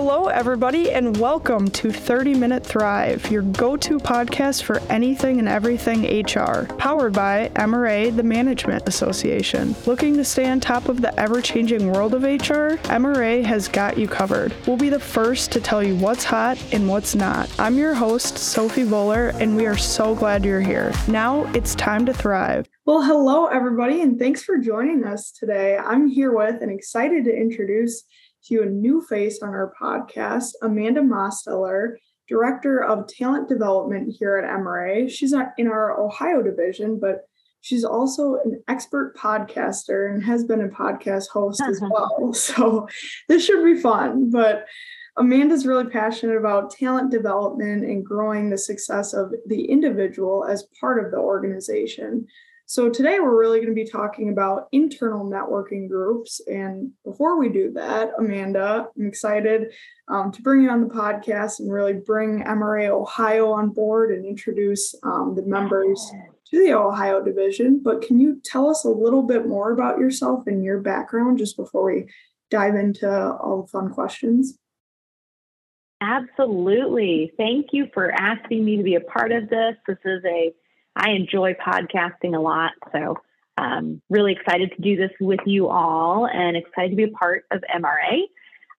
Hello, everybody, and welcome to 30 Minute Thrive, your go to podcast for anything and everything HR, powered by MRA, the Management Association. Looking to stay on top of the ever changing world of HR? MRA has got you covered. We'll be the first to tell you what's hot and what's not. I'm your host, Sophie Boler, and we are so glad you're here. Now it's time to thrive. Well, hello, everybody, and thanks for joining us today. I'm here with and excited to introduce to a new face on our podcast, Amanda Mosteller, Director of Talent Development here at MRA. She's in our Ohio division, but she's also an expert podcaster and has been a podcast host as uh-huh. well. So this should be fun. But Amanda's really passionate about talent development and growing the success of the individual as part of the organization. So today we're really going to be talking about internal networking groups. And before we do that, Amanda, I'm excited um, to bring you on the podcast and really bring MRA Ohio on board and introduce um, the members to the Ohio division. But can you tell us a little bit more about yourself and your background just before we dive into all the fun questions? Absolutely. Thank you for asking me to be a part of this. This is a I enjoy podcasting a lot. So, um, really excited to do this with you all and excited to be a part of MRA.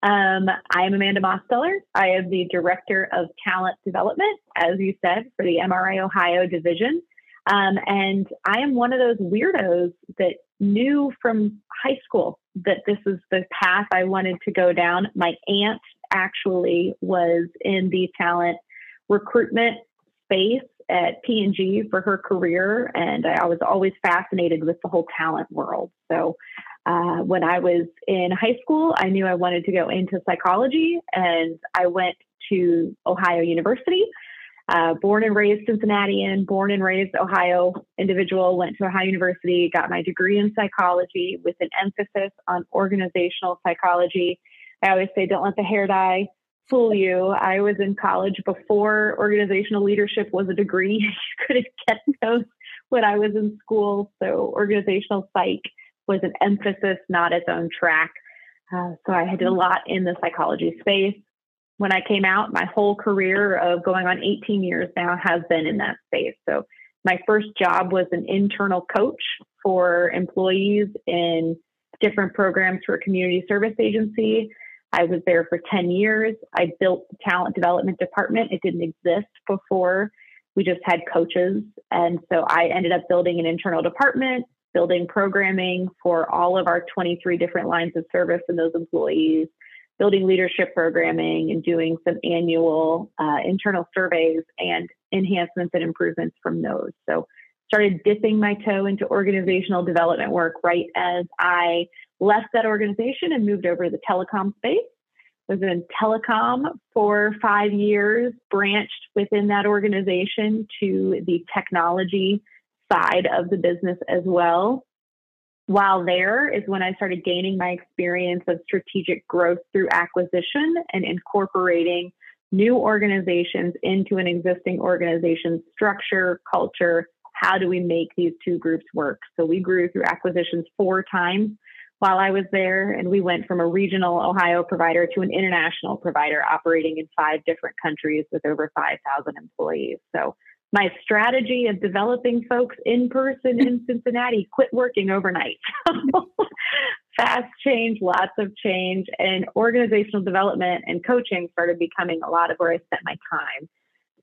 Um, I am Amanda Mosteller. I am the Director of Talent Development, as you said, for the MRA Ohio division. Um, and I am one of those weirdos that knew from high school that this is the path I wanted to go down. My aunt actually was in the talent recruitment space at P&G for her career, and I was always fascinated with the whole talent world. So uh, when I was in high school, I knew I wanted to go into psychology, and I went to Ohio University. Uh, born and raised Cincinnatian, born and raised Ohio individual, went to Ohio University, got my degree in psychology with an emphasis on organizational psychology. I always say, don't let the hair dye fool you. I was in college before organizational leadership was a degree. you couldn't get those when I was in school. So organizational psych was an emphasis, not its own track. Uh, so I did a lot in the psychology space. When I came out, my whole career of going on 18 years now has been in that space. So my first job was an internal coach for employees in different programs for a community service agency. I was there for 10 years. I built the talent development department. It didn't exist before. We just had coaches. And so I ended up building an internal department, building programming for all of our 23 different lines of service and those employees, building leadership programming and doing some annual uh, internal surveys and enhancements and improvements from those. So started dipping my toe into organizational development work right as I left that organization and moved over to the telecom space. Was in telecom for five years, branched within that organization to the technology side of the business as well. While there is when I started gaining my experience of strategic growth through acquisition and incorporating new organizations into an existing organization's structure, culture. How do we make these two groups work? So we grew through acquisitions four times while I was there, and we went from a regional Ohio provider to an international provider operating in five different countries with over 5,000 employees. So, my strategy of developing folks in person in Cincinnati quit working overnight. Fast change, lots of change, and organizational development and coaching started becoming a lot of where I spent my time.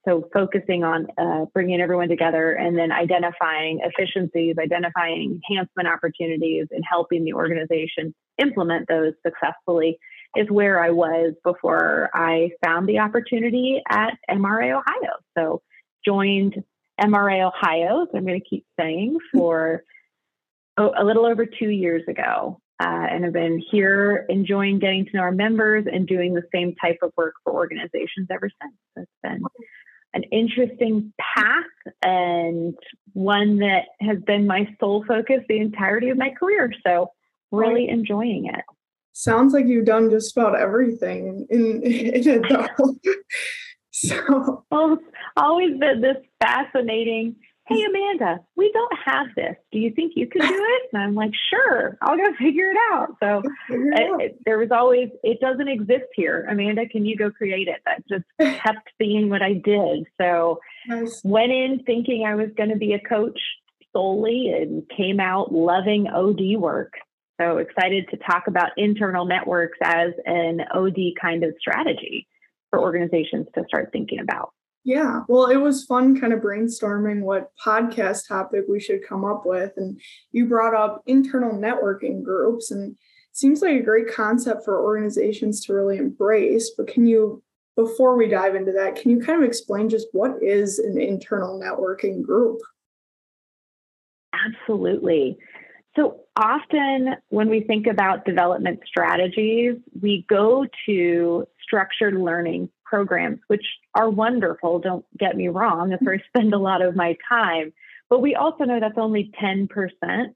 So focusing on uh, bringing everyone together and then identifying efficiencies, identifying enhancement opportunities, and helping the organization implement those successfully is where I was before I found the opportunity at MRA Ohio. So joined MRA Ohio, so I'm going to keep saying for a little over two years ago. Uh, and have been here enjoying getting to know our members and doing the same type of work for organizations ever since. It's been an interesting path and one that has been my sole focus the entirety of my career. So, really enjoying it. Sounds like you've done just about everything in, in it, though. so, well, it's always been this fascinating hey, Amanda, we don't have this. Do you think you could do it? And I'm like, sure, I'll go figure it out. So it, it, there was always, it doesn't exist here. Amanda, can you go create it? That just kept being what I did. So nice. went in thinking I was going to be a coach solely and came out loving OD work. So excited to talk about internal networks as an OD kind of strategy for organizations to start thinking about. Yeah, well, it was fun kind of brainstorming what podcast topic we should come up with. And you brought up internal networking groups, and seems like a great concept for organizations to really embrace. But can you, before we dive into that, can you kind of explain just what is an internal networking group? Absolutely. So often when we think about development strategies, we go to structured learning programs, which are wonderful. Don't get me wrong. That's where I spend a lot of my time. But we also know that's only 10%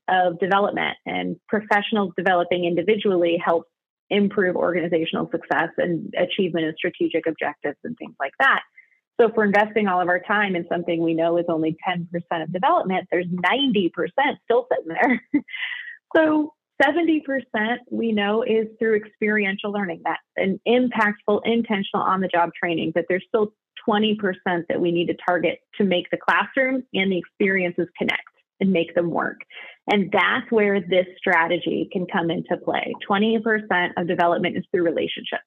of development, and professionals developing individually help improve organizational success and achievement of strategic objectives and things like that. So, if we're investing all of our time in something we know is only 10% of development, there's 90% still sitting there. so, 70% we know is through experiential learning, that an impactful, intentional on the job training, but there's still 20% that we need to target to make the classroom and the experiences connect and make them work. And that's where this strategy can come into play. 20% of development is through relationships.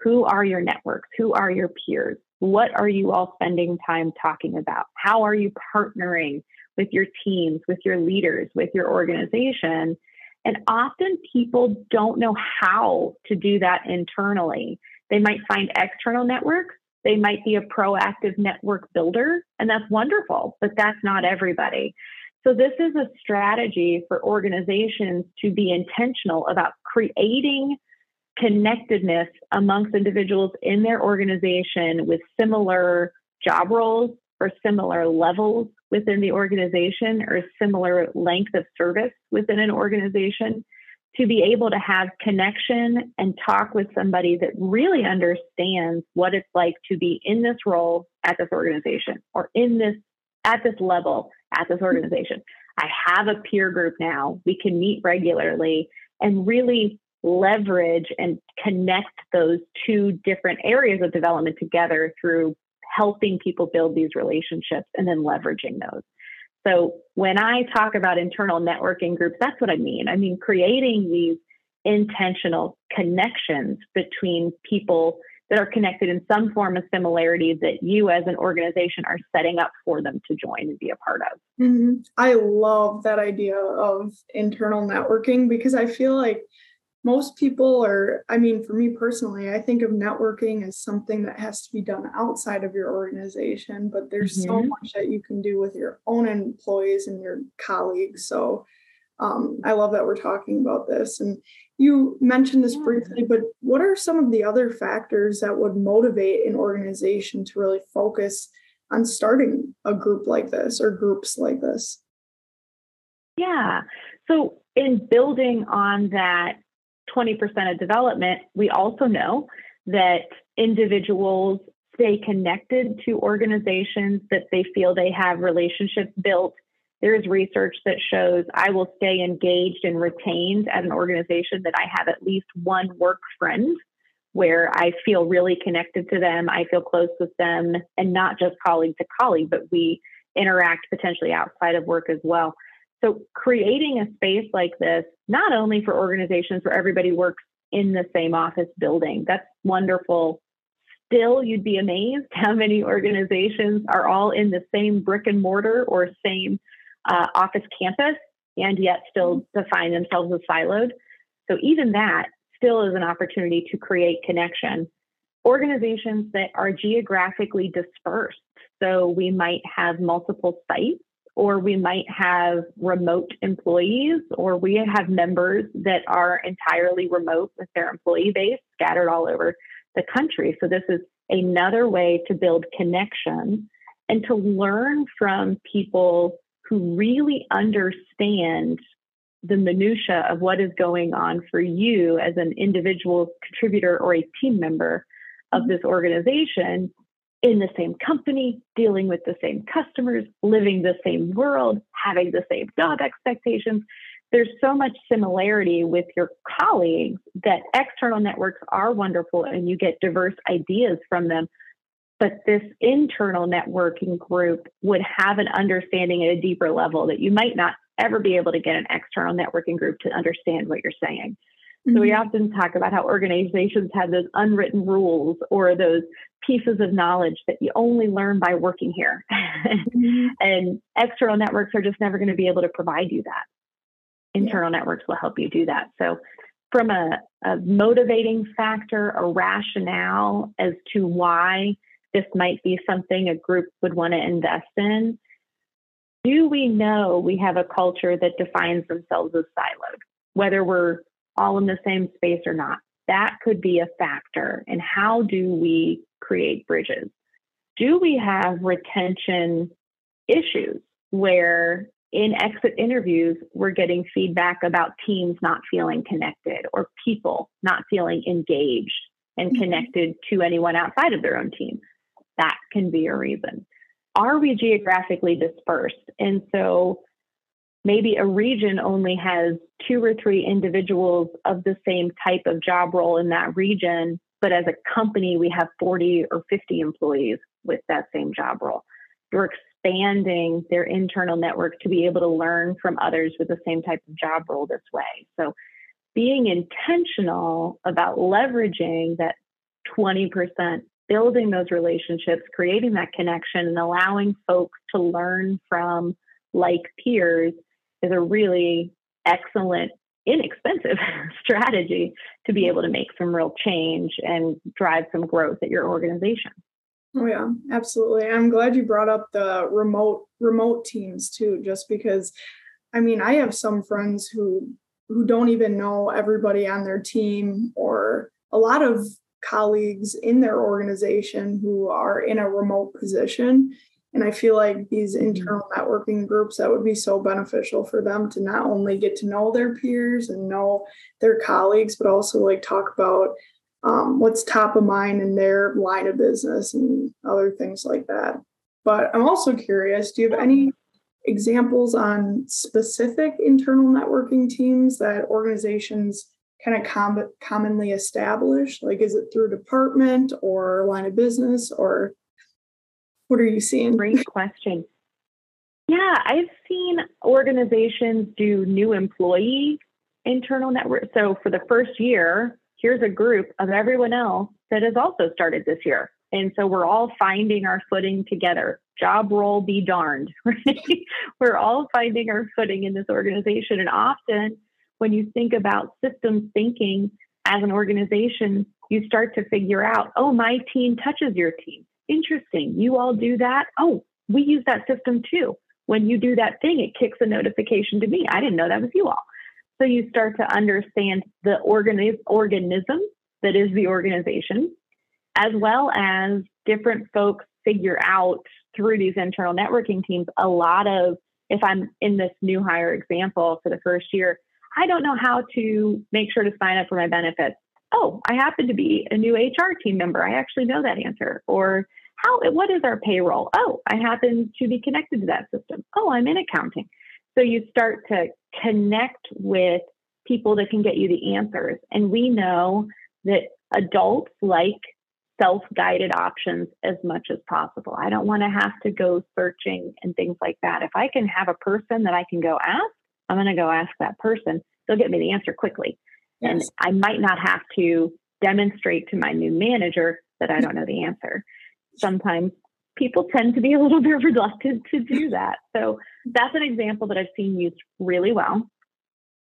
Who are your networks? Who are your peers? What are you all spending time talking about? How are you partnering with your teams, with your leaders, with your organization? And often people don't know how to do that internally. They might find external networks, they might be a proactive network builder, and that's wonderful, but that's not everybody. So, this is a strategy for organizations to be intentional about creating connectedness amongst individuals in their organization with similar job roles or similar levels within the organization or similar length of service within an organization to be able to have connection and talk with somebody that really understands what it's like to be in this role at this organization or in this at this level at this organization. I have a peer group now. We can meet regularly and really leverage and connect those two different areas of development together through helping people build these relationships and then leveraging those. So when I talk about internal networking groups, that's what I mean. I mean creating these intentional connections between people that are connected in some form of similarity that you as an organization are setting up for them to join and be a part of. Mm-hmm. I love that idea of internal networking because I feel like most people are i mean for me personally i think of networking as something that has to be done outside of your organization but there's mm-hmm. so much that you can do with your own employees and your colleagues so um, i love that we're talking about this and you mentioned this yeah. briefly but what are some of the other factors that would motivate an organization to really focus on starting a group like this or groups like this yeah so in building on that 20% of development, we also know that individuals stay connected to organizations that they feel they have relationships built. There is research that shows I will stay engaged and retained at an organization that I have at least one work friend where I feel really connected to them. I feel close with them, and not just colleague to colleague, but we interact potentially outside of work as well. So, creating a space like this, not only for organizations where everybody works in the same office building, that's wonderful. Still, you'd be amazed how many organizations are all in the same brick and mortar or same uh, office campus and yet still define themselves as siloed. So, even that still is an opportunity to create connection. Organizations that are geographically dispersed. So, we might have multiple sites or we might have remote employees, or we have members that are entirely remote with their employee base scattered all over the country. So, this is another way to build connection and to learn from people who really understand the minutia of what is going on for you as an individual contributor or a team member of mm-hmm. this organization in the same company, dealing with the same customers, living the same world, having the same job expectations. There's so much similarity with your colleagues that external networks are wonderful and you get diverse ideas from them. But this internal networking group would have an understanding at a deeper level that you might not ever be able to get an external networking group to understand what you're saying. So we mm-hmm. often talk about how organizations have those unwritten rules or those pieces of knowledge that you only learn by working here. mm-hmm. And external networks are just never going to be able to provide you that. Internal yeah. networks will help you do that. So from a, a motivating factor, a rationale as to why this might be something a group would want to invest in, do we know we have a culture that defines themselves as siloed, whether we're all in the same space or not? That could be a factor. And how do we create bridges? Do we have retention issues where in exit interviews, we're getting feedback about teams not feeling connected or people not feeling engaged and mm-hmm. connected to anyone outside of their own team? That can be a reason are we geographically dispersed? And so maybe a region only has two or three individuals of the same type of job role in that region, but as a company, we have 40 or 50 employees with that same job role. You're expanding their internal network to be able to learn from others with the same type of job role this way. So being intentional about leveraging that 20% building those relationships, creating that connection, and allowing folks to learn from like peers is a really excellent, inexpensive strategy to be able to make some real change and drive some growth at your organization. Oh yeah, absolutely. I'm glad you brought up the remote remote teams too, just because I mean, I have some friends who who don't even know everybody on their team or a lot of colleagues in their organization who are in a remote position. And I feel like these mm-hmm. internal networking groups that would be so beneficial for them to not only get to know their peers and know their colleagues, but also like talk about um, what's top of mind in their line of business and other things like that. But I'm also curious do you have any examples on specific internal networking teams that organizations kind of com- commonly establish? Like, is it through department or line of business, or what are you seeing? Great question. Yeah, I've seen organizations do new employee internal network. So for the first year, here's a group of everyone else that has also started this year. And so we're all finding our footing together. Job role be darned, right? we're all finding our footing in this organization. And often when you think about systems thinking as an organization, you start to figure out, oh, my team touches your team. Interesting. You all do that. Oh, we use that system too. When you do that thing, it kicks a notification to me. I didn't know that was you all. So you start to understand the organi- organism that is the organization, as well as different folks figure out through these internal networking teams a lot of, if I'm in this new hire example for the first year, I don't know how to make sure to sign up for my benefits. Oh, I happen to be a new HR team member. I actually know that answer. Or how what is our payroll? Oh, I happen to be connected to that system. Oh, I'm in accounting. So you start to connect with people that can get you the answers. And we know that adults like self-guided options as much as possible. I don't want to have to go searching and things like that. If I can have a person that I can go ask, I'm going to go ask that person. They'll get me the answer quickly. Yes. And I might not have to demonstrate to my new manager that I don't know the answer. Sometimes people tend to be a little bit reluctant to do that. So that's an example that I've seen used really well.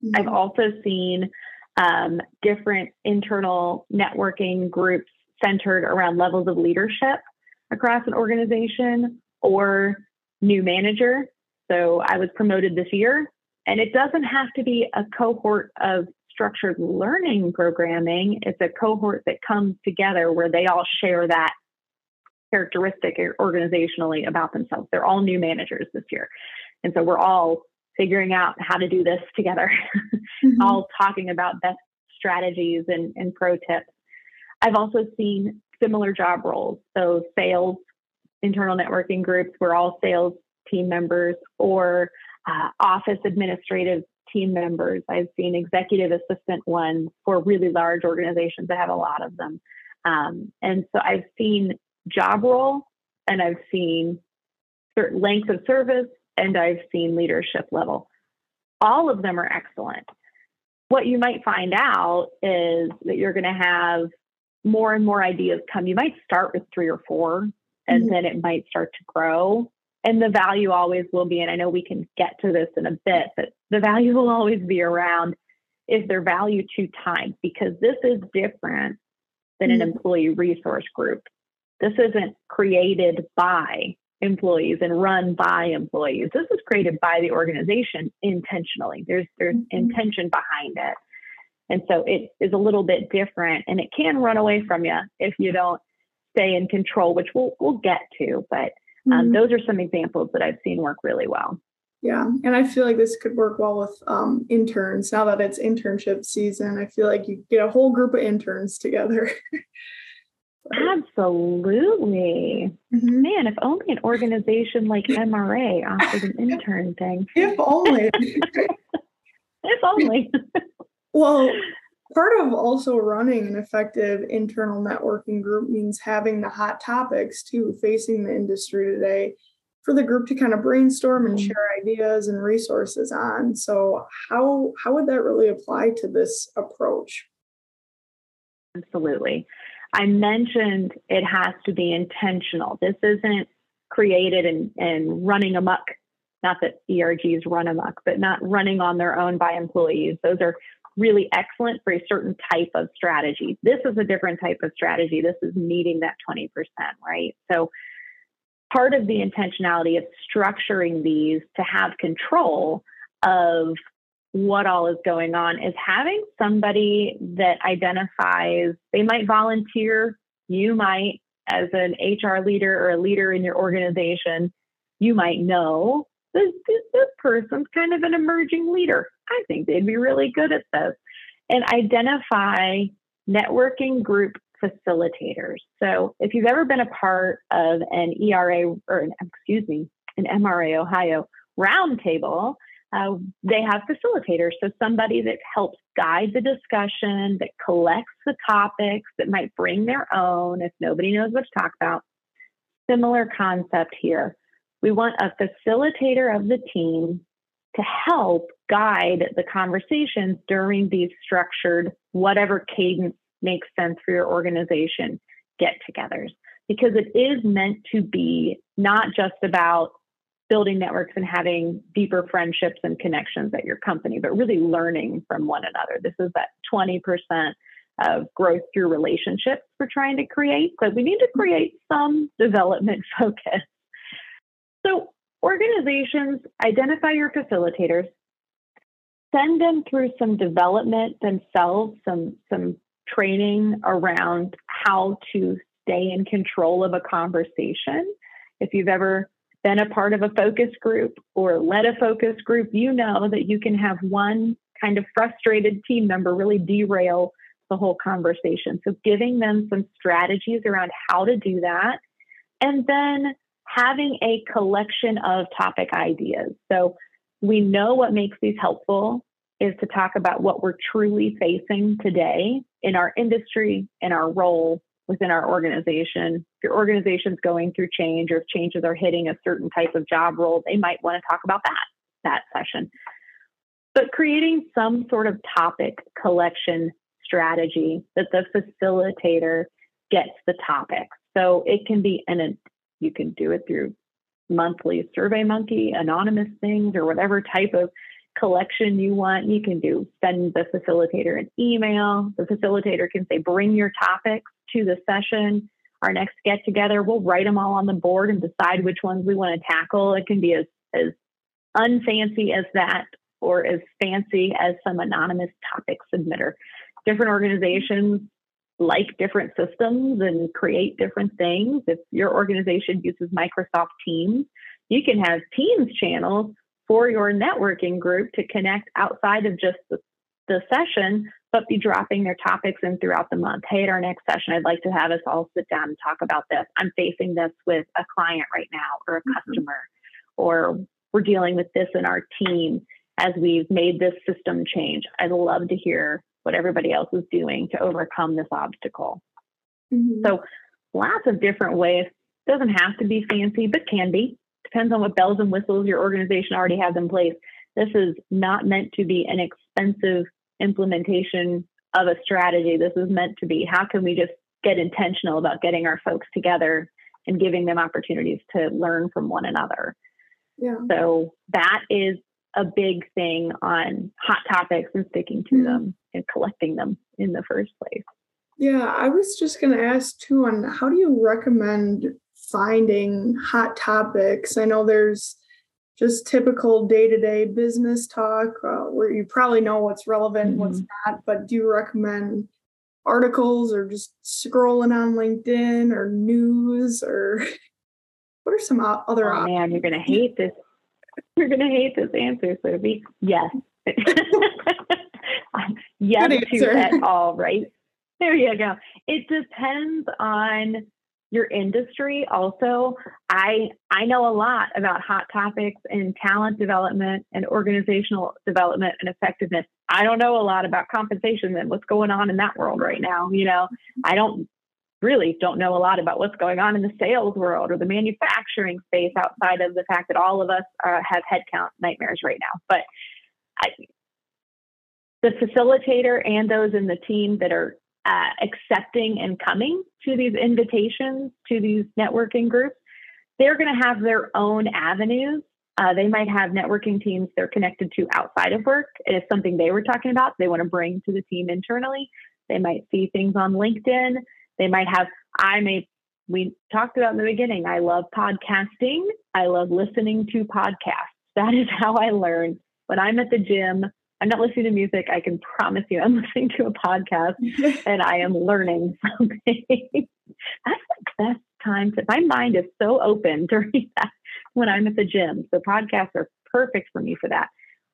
Mm-hmm. I've also seen um, different internal networking groups centered around levels of leadership across an organization or new manager. So I was promoted this year and it doesn't have to be a cohort of structured learning programming. It's a cohort that comes together where they all share that characteristic organizationally about themselves. They're all new managers this year. And so we're all figuring out how to do this together, mm-hmm. all talking about best strategies and, and pro tips. I've also seen similar job roles. So sales, internal networking groups, we're all sales team members, or uh, office administrative team members. I've seen executive assistant ones for really large organizations that have a lot of them. Um, and so I've seen job role and I've seen certain length of service and I've seen leadership level. All of them are excellent. What you might find out is that you're going to have more and more ideas come. You might start with three or four, and mm-hmm. then it might start to grow. And the value always will be, and I know we can get to this in a bit, but the value will always be around is their value to time because this is different than mm-hmm. an employee resource group. This isn't created by employees and run by employees. This is created by the organization intentionally. There's there's mm-hmm. intention behind it. And so it is a little bit different and it can run away from you if you don't stay in control, which we'll we'll get to. But um, mm-hmm. those are some examples that I've seen work really well. Yeah, and I feel like this could work well with um, interns. Now that it's internship season, I feel like you get a whole group of interns together. Absolutely. Mm-hmm. Man, if only an organization like MRA offered an intern thing. If only. if only. well, part of also running an effective internal networking group means having the hot topics too facing the industry today for the group to kind of brainstorm and mm-hmm. share ideas and resources on. So how how would that really apply to this approach? Absolutely. I mentioned it has to be intentional. This isn't created and, and running amok. Not that ERGs run amok, but not running on their own by employees. Those are really excellent for a certain type of strategy. This is a different type of strategy. This is meeting that 20%, right? So part of the intentionality of structuring these to have control of what all is going on is having somebody that identifies, they might volunteer, you might, as an HR leader or a leader in your organization, you might know this, this, this person's kind of an emerging leader. I think they'd be really good at this. And identify networking group facilitators. So if you've ever been a part of an ERA or an, excuse me, an MRA Ohio roundtable, uh, they have facilitators. So somebody that helps guide the discussion, that collects the topics, that might bring their own if nobody knows what to talk about. Similar concept here. We want a facilitator of the team to help guide the conversations during these structured, whatever cadence makes sense for your organization get togethers. Because it is meant to be not just about building networks and having deeper friendships and connections at your company, but really learning from one another. This is that 20% of growth through relationships we're trying to create. So we need to create some development focus. So organizations identify your facilitators, send them through some development themselves, some some training around how to stay in control of a conversation. If you've ever been a part of a focus group or led a focus group, you know that you can have one kind of frustrated team member really derail the whole conversation. So, giving them some strategies around how to do that, and then having a collection of topic ideas. So, we know what makes these helpful is to talk about what we're truly facing today in our industry, in our role, within our organization. If your organization's going through change or if changes are hitting a certain type of job role, they might want to talk about that that session. But creating some sort of topic collection strategy that the facilitator gets the topic. So it can be an you can do it through monthly survey monkey, anonymous things, or whatever type of collection you want. You can do send the facilitator an email. The facilitator can say, bring your topics to the session. Our next get together, we'll write them all on the board and decide which ones we want to tackle. It can be as, as unfancy as that or as fancy as some anonymous topic submitter. Different organizations like different systems and create different things. If your organization uses Microsoft Teams, you can have Teams channels for your networking group to connect outside of just the, the session, but be dropping their topics in throughout the month. Hey, at our next session, I'd like to have us all sit down and talk about this. I'm facing this with a client right now or a mm-hmm. customer, or we're dealing with this in our team as we've made this system change. I'd love to hear what everybody else is doing to overcome this obstacle. Mm-hmm. So, lots of different ways. Doesn't have to be fancy, but can be. Depends on what bells and whistles your organization already has in place. This is not meant to be an expensive implementation of a strategy. This is meant to be how can we just get intentional about getting our folks together and giving them opportunities to learn from one another. Yeah. So that is a big thing on hot topics and sticking to mm-hmm. them and collecting them in the first place. Yeah, I was just going to ask too on how do you recommend finding hot topics? I know there's just typical day-to-day business talk uh, where you probably know what's relevant mm-hmm. what's not but do you recommend articles or just scrolling on linkedin or news or what are some other oh, options? man you're gonna hate this. You're gonna hate this answer sophie yes. Yes to it all right. There you go. It depends on your industry also. I i know a lot about hot topics in talent development and organizational development and effectiveness. I don't know a lot about compensation and what's going on in that world right now you know. I don't really don't know a lot about what's going on in the sales world or the manufacturing space outside of the fact that all of us uh, have headcount nightmares right now. But I, the facilitator and those in the team that are uh, accepting and coming to these invitations to these networking groups, they're going to have their own avenues. Uh, they might have networking teams they're connected to outside of work. It is something they were talking about. They want to bring to the team internally. They might see things on LinkedIn. They might have, I may, we talked about in the beginning, I love podcasting. I love listening to podcasts. That is how I learn. When I'm at the gym, I'm not listening to music. I can promise you I'm listening to a podcast and I am learning something. That's the best time to, my mind is so open during that when I'm at the gym. So podcasts are perfect for me for that.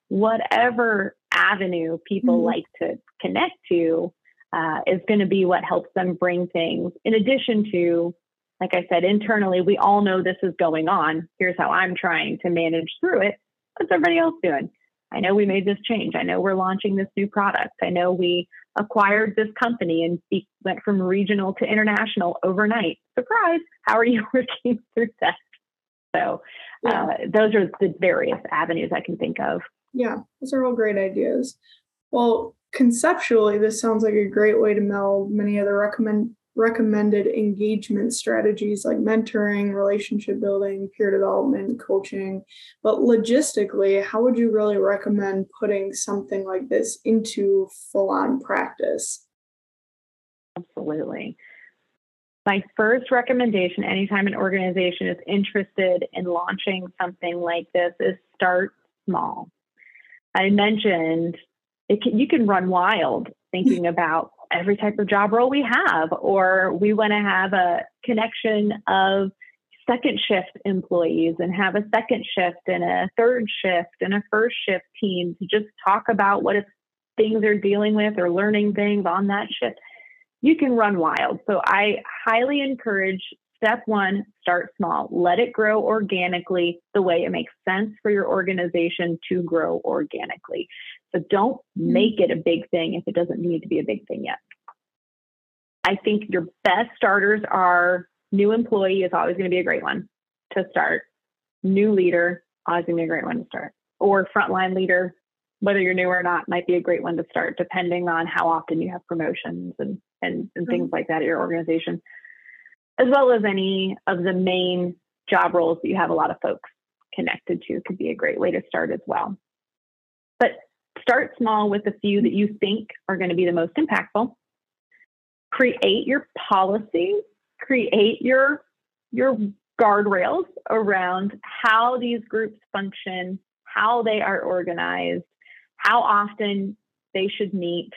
Whatever avenue people mm-hmm. like to connect to uh, is going to be what helps them bring things in addition to like I said, internally, we all know this is going on. Here's how I'm trying to manage through it. What's everybody else doing? I know we made this change. I know we're launching this new product. I know we acquired this company and went from regional to international overnight. Surprise! How are you working through that? So, yeah. uh, those are the various avenues I can think of. Yeah, those are all great ideas. Well, conceptually, this sounds like a great way to meld many of the recommend recommended engagement strategies like mentoring, relationship building, peer development, coaching. But logistically, how would you really recommend putting something like this into full on practice? Absolutely. My first recommendation, anytime an organization is interested in launching something like this, is start small. I mentioned can, you can run wild thinking about every type of job role we have, or we want to have a connection of second shift employees and have a second shift and a third shift and a first shift team to just talk about what things they're dealing with or learning things on that shift. You can run wild. So I highly encourage step one, start small. Let it grow organically the way it makes sense for your organization to grow organically. So don't mm-hmm. make it a big thing if it doesn't need to be a big thing yet. I think your best starters are new employee is always going to be a great one to start. New leader, always going to be a great one to start. Or frontline leader, whether you're new or not, might be a great one to start, depending on how often you have promotions and, and, and things mm-hmm. like that at your organization, as well as any of the main job roles that you have a lot of folks connected to could be a great way to start as well. But start small with a few that you think are going to be the most impactful. Create your policy, create your your guardrails around how these groups function, how they are organized, how often they should meet,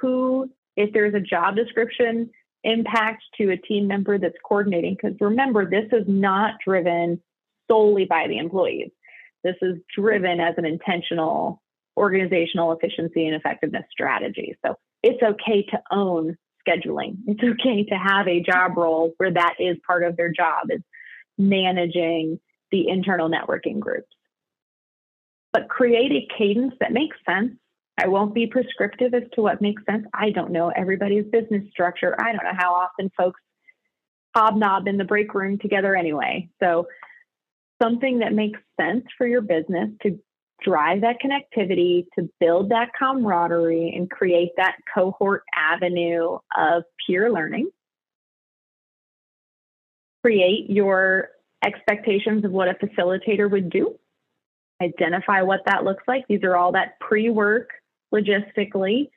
who, if there's a job description impact to a team member that's coordinating. Because remember, this is not driven solely by the employees. This is driven as an intentional organizational efficiency and effectiveness strategy. So it's okay to own scheduling. It's okay to have a job role where that is part of their job is managing the internal networking groups. But create a cadence that makes sense. I won't be prescriptive as to what makes sense. I don't know everybody's business structure. I don't know how often folks hobnob in the break room together anyway. So something that makes sense for your business to drive that connectivity, to build that camaraderie and create that cohort avenue of peer learning. Create your expectations of what a facilitator would do. Identify what that looks like. These are all that pre work logistically.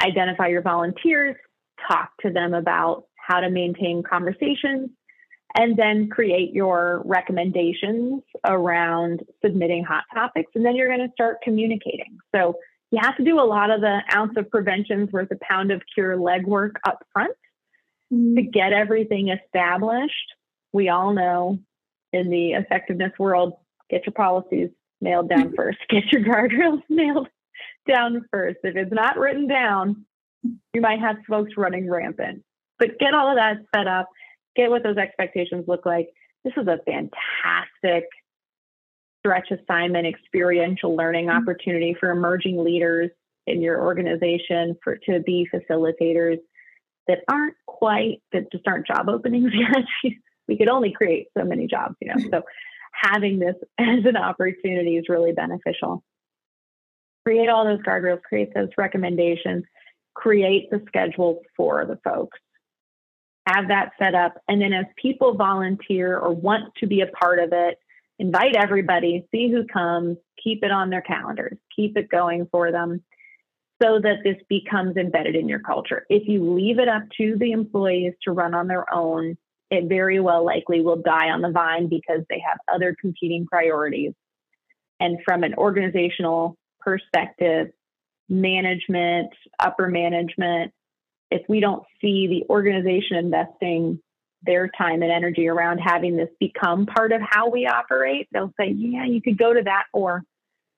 Identify your volunteers, talk to them about how to maintain conversations, and then create your recommendations around submitting hot topics. And then you're going to start communicating. So you have to do a lot of the ounce of prevention's worth a pound of cure legwork up front mm-hmm. to get everything established. We all know in the effectiveness world, get your policies nailed down first, get your guardrails nailed down first. If it's not written down, you might have folks running rampant. But get all of that set up get what those expectations look like. This is a fantastic stretch assignment, experiential learning mm-hmm. opportunity for emerging leaders in your organization for to be facilitators that aren't quite that just aren't job openings yet. we could only create so many jobs, you know. So having this as an opportunity is really beneficial. Create all those guardrails, create those recommendations, create the schedule for the folks have that set up. And then as people volunteer or want to be a part of it, invite everybody, see who comes, keep it on their calendars, keep it going for them so that this becomes embedded in your culture. If you leave it up to the employees to run on their own, it very well likely will die on the vine because they have other competing priorities. And from an organizational perspective, management, upper management, if we don't see the organization investing their time and energy around having this become part of how we operate, they'll say, yeah, you could go to that, or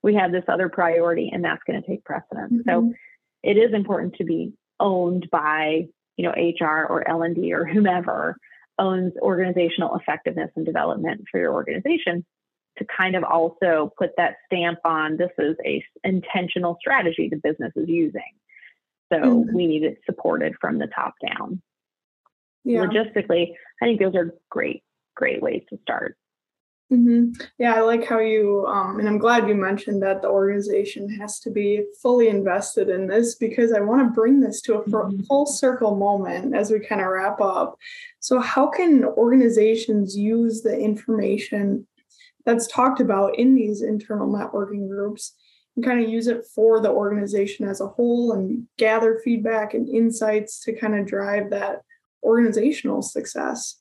we have this other priority, and that's going to take precedence. Mm-hmm. So it is important to be owned by, you know, HR or L&D or whomever owns organizational effectiveness and development for your organization to kind of also put that stamp on this is a intentional strategy the business is using so mm-hmm. we need it supported from the top down. Yeah. Logistically, I think those are great, great ways to start. Mm-hmm. Yeah, I like how you, um, and I'm glad you mentioned that the organization has to be fully invested in this because I want to bring this to a mm-hmm. full circle moment as we kind of wrap up. So, how can organizations use the information that's talked about in these internal networking groups and kind of use it for the organization as a whole and gather feedback and insights to kind of drive that organizational success.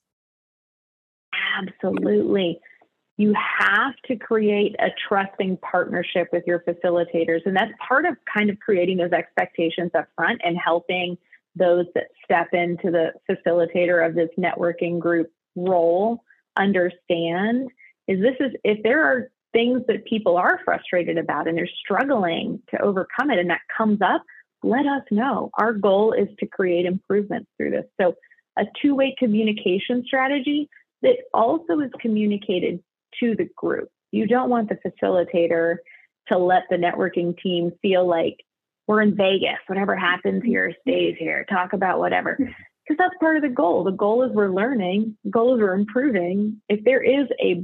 Absolutely. You have to create a trusting partnership with your facilitators. And that's part of kind of creating those expectations up front and helping those that step into the facilitator of this networking group role understand is this is if there are things that people are frustrated about and they're struggling to overcome it and that comes up, let us know. Our goal is to create improvements through this. So, a two way communication strategy that also is communicated to the group. You don't want the facilitator to let the networking team feel like we're in Vegas, whatever happens here mm-hmm. stays here, talk about whatever. Because that's part of the goal. The goal is we're learning, the goal is we're improving. If there is a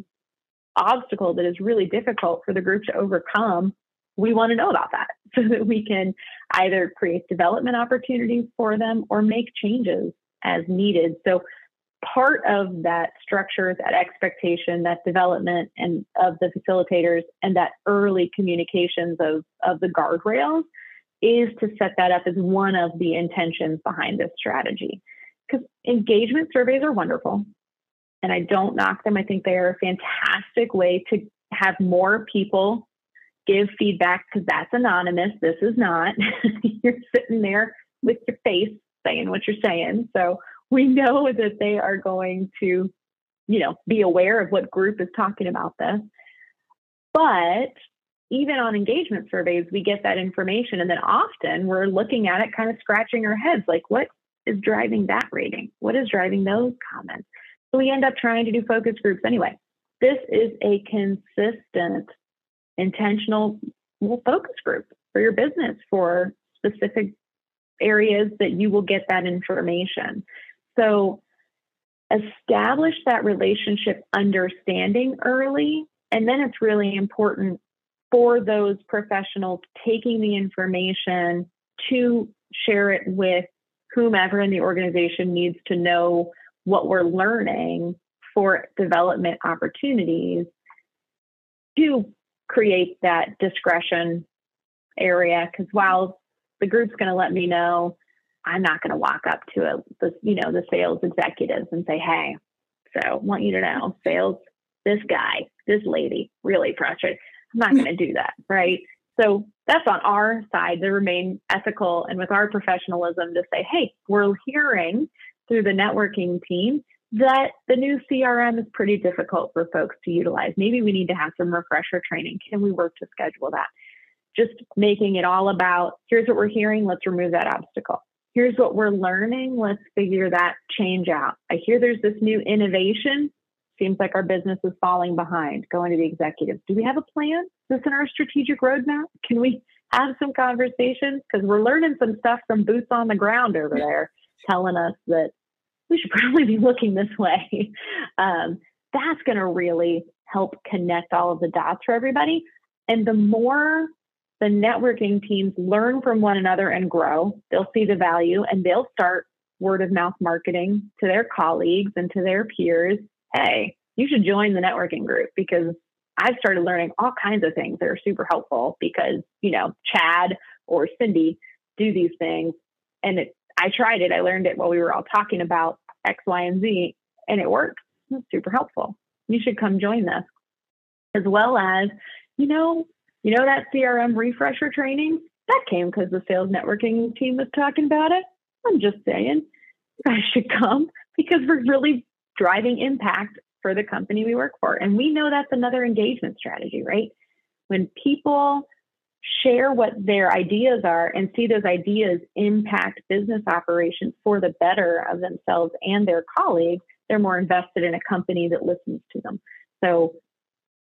obstacle that is really difficult for the group to overcome, we want to know about that so that we can either create development opportunities for them or make changes as needed. So part of that structure, that expectation, that development and of the facilitators and that early communications of, of the guardrails is to set that up as one of the intentions behind this strategy. Because engagement surveys are wonderful and I don't knock them. I think they are a fantastic way to have more people give feedback because that's anonymous. This is not. you're sitting there with your face saying what you're saying. So we know that they are going to, you know, be aware of what group is talking about this. But even on engagement surveys, we get that information. And then often we're looking at it, kind of scratching our heads like, what is driving that rating? What is driving those comments? So we end up trying to do focus groups anyway. This is a consistent, intentional focus group for your business for specific areas that you will get that information. So establish that relationship understanding early. And then it's really important for those professionals taking the information to share it with whomever in the organization needs to know what we're learning for development opportunities to create that discretion area. Because while the group's going to let me know i'm not going to walk up to a the you know the sales executives and say hey so want you to know sales this guy this lady really frustrated. I'm not going to do that right? So that's on our side to remain ethical and with our professionalism to say hey we're hearing through the networking team that the new CRM is pretty difficult for folks to utilize. Maybe we need to have some refresher training. Can we work to schedule that? Just making it all about here's what we're hearing, let's remove that obstacle. Here's what we're learning, let's figure that change out. I hear there's this new innovation. Seems like our business is falling behind. Going to the executives. Do we have a plan? Is this in our strategic roadmap? Can we have some conversations? Because we're learning some stuff from boots on the ground over there telling us that we should probably be looking this way. Um, that's going to really help connect all of the dots for everybody. And the more the networking teams learn from one another and grow, they'll see the value and they'll start word of mouth marketing to their colleagues and to their peers. Hey, you should join the networking group because I've started learning all kinds of things that are super helpful because, you know, Chad or Cindy do these things and it I tried it. I learned it while we were all talking about X, Y, and Z, and it worked. It's super helpful. You should come join this. As well as, you know, you know that CRM refresher training? That came because the sales networking team was talking about it. I'm just saying, you guys should come because we're really driving impact for the company we work for. And we know that's another engagement strategy, right? When people share what their ideas are and see those ideas impact business operations for the better of themselves and their colleagues, they're more invested in a company that listens to them. So,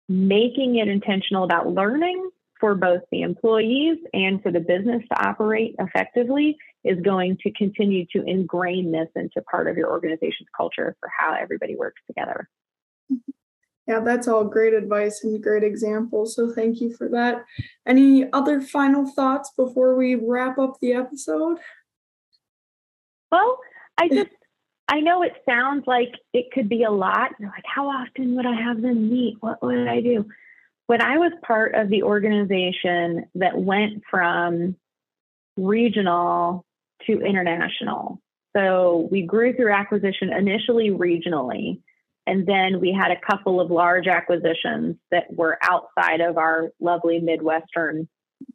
making it intentional about learning for both the employees and for the business to operate effectively is going to continue to ingrain this into part of your organization's culture for how everybody works together. Mm-hmm. Yeah, that's all great advice and great examples. So thank you for that. Any other final thoughts before we wrap up the episode? Well, I just I know it sounds like it could be a lot. You're like, how often would I have them meet? What would I do? When I was part of the organization that went from regional to international. So we grew through acquisition initially regionally and then we had a couple of large acquisitions that were outside of our lovely Midwestern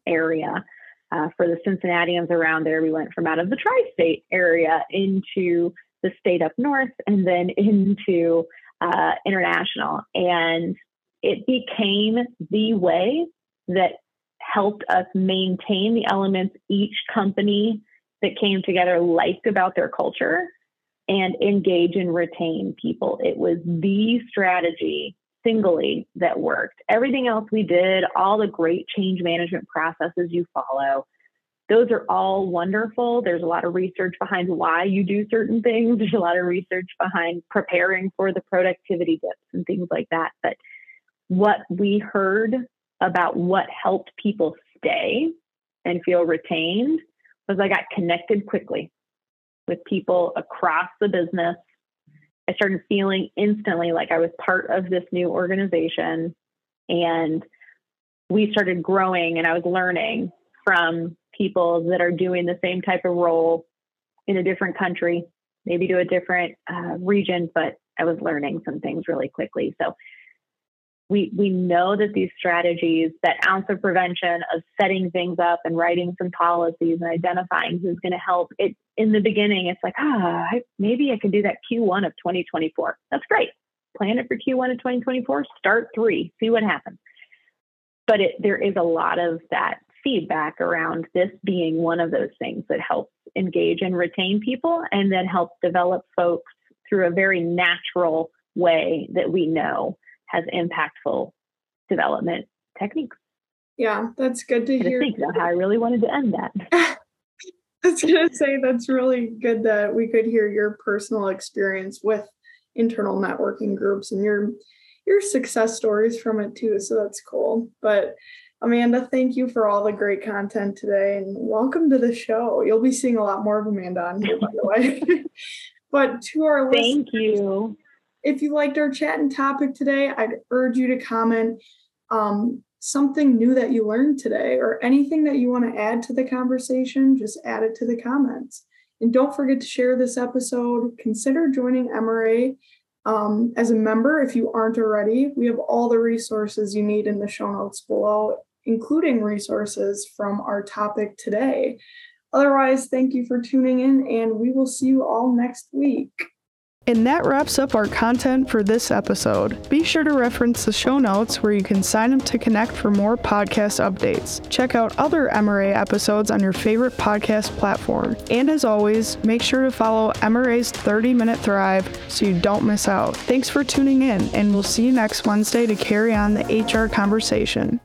area. Uh, for the Cincinnatians around there, we went from out of the tri state area into the state up north and then into uh, international. And it became the way that helped us maintain the elements each company that came together liked about their culture and engage and retain people. It was the strategy singly that worked. Everything else we did, all the great change management processes you follow, those are all wonderful. There's a lot of research behind why you do certain things. There's a lot of research behind preparing for the productivity dips and things like that. But what we heard about what helped people stay and feel retained was I got connected quickly with people across the business. I started feeling instantly like I was part of this new organization. And we started growing, and I was learning from people that are doing the same type of role in a different country, maybe to a different uh, region, but I was learning some things really quickly. So we we know that these strategies, that ounce of prevention of setting things up and writing some policies and identifying who's going to help. It in the beginning, it's like ah, maybe I can do that Q1 of 2024. That's great. Plan it for Q1 of 2024. Start three. See what happens. but it, there is a lot of that feedback around this being one of those things that helps engage and retain people and then helps develop folks through a very natural way that we know has impactful development techniques. Yeah, that's good to hear. I think that's how I really wanted to end that. I was going to say that's really good that we could hear your personal experience with internal networking groups and your your success stories from it too. So that's cool. But Amanda, thank you for all the great content today and welcome to the show. You'll be seeing a lot more of Amanda on here, by the way. but to our thank you. If you liked our chat and topic today, I'd urge you to comment um, something new that you learned today or anything that you want to add to the conversation, just add it to the comments. And don't forget to share this episode. Consider joining MRA um, as a member if you aren't already. We have all the resources you need in the show notes below, including resources from our topic today. Otherwise, thank you for tuning in, and we will see you all next week. And that wraps up our content for this episode. Be sure to reference the show notes where you can sign up to connect for more podcast updates. Check out other MRA episodes on your favorite podcast platform. And as always, make sure to follow MRA's 30 Minute Thrive so you don't miss out. Thanks for tuning in, and we'll see you next Wednesday to carry on the HR conversation.